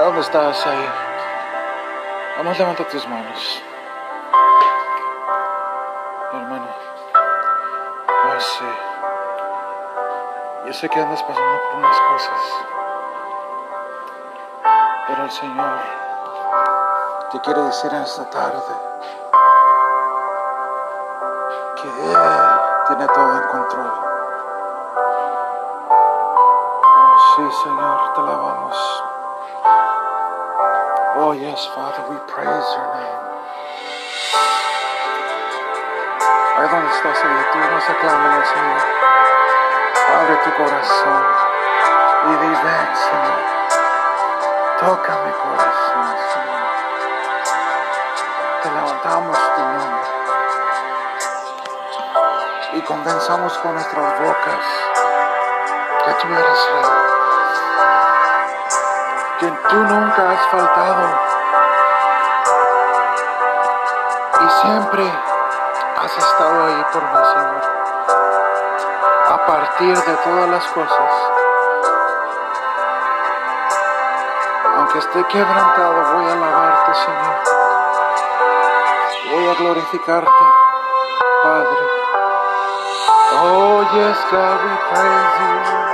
donde estás ahí. Vamos, levanta tus manos. Hermano. Oh, sí. Yo sé que andas pasando por unas cosas. Pero el Señor te quiere decir en esta tarde que Él tiene todo en control. Oh, sí, Señor, te alabamos. Oh, yes, Father, we praise your name. Ahí donde estás ahí, tú nos aclamas al Señor. Abre tu corazón y di, ven, Señor. Toca mi corazón, Señor. Te levantamos tu nombre y convenzamos con nuestras bocas que tú eres Rey. Que tú nunca has faltado y siempre has estado ahí por mí, Señor. A partir de todas las cosas, aunque esté quebrantado, voy a alabarte, Señor. Voy a glorificarte, Padre. Oh, yes, God, we praise you.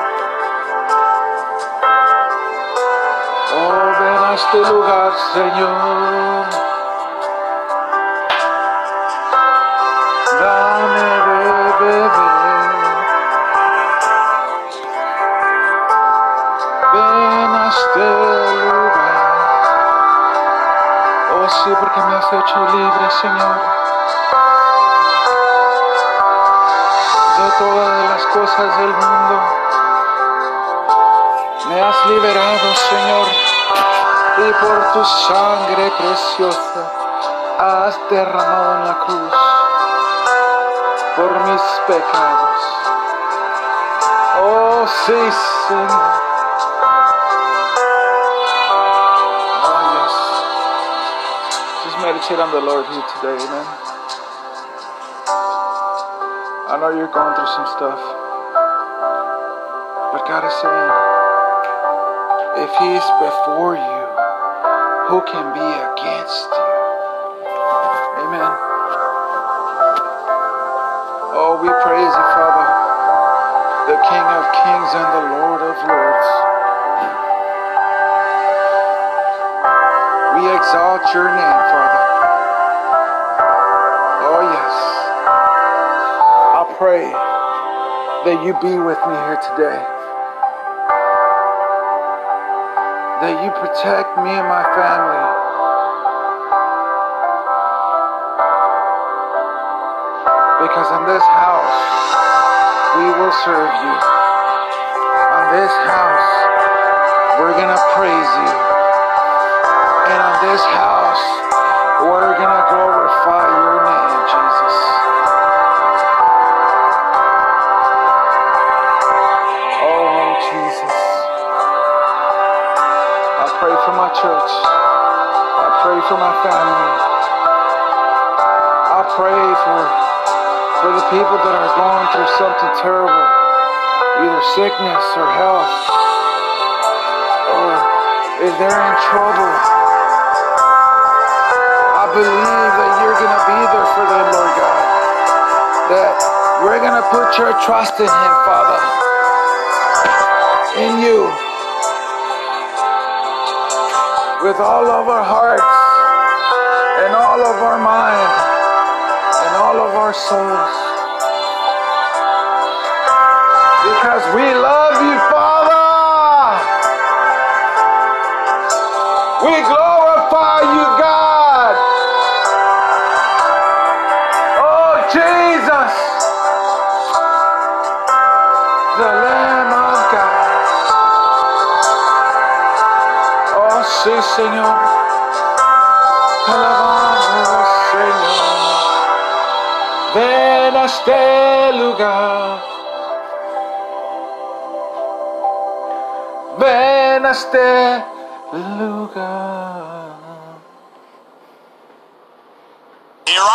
A este lugar, Señor. Dame beber. Ven a este lugar. Oh, sí, porque me has hecho libre, Señor. De todas las cosas del mundo. Me has liberado, Señor, y por tu sangre preciosa has derramado en la cruz por mis pecados. Oh, sí, Señor. Just meditate on the Lord here today, amen. I know you're going through some stuff, but God is saying, if He's before you, who can be against you? Amen. Oh, we praise you, Father, the King of kings and the Lord of lords. We exalt your name, Father. Oh, yes. I pray that you be with me here today. That you protect me and my family. Because in this house, we will serve you. On this house, we're going to praise you. And on this house, we're going to glorify your name, Jesus. Oh, Jesus. I pray for my church. I pray for my family. I pray for for the people that are going through something terrible, either sickness or health, or if they're in trouble. I believe that you're going to be there for them, Lord God. That we're going to put your trust in Him, Father. In you. With all of our hearts and all of our mind and all of our souls. Because we love you, Father. We glorify sí, Señor. Alabamos, Señor. Ven a este lugar. Ven a este lugar.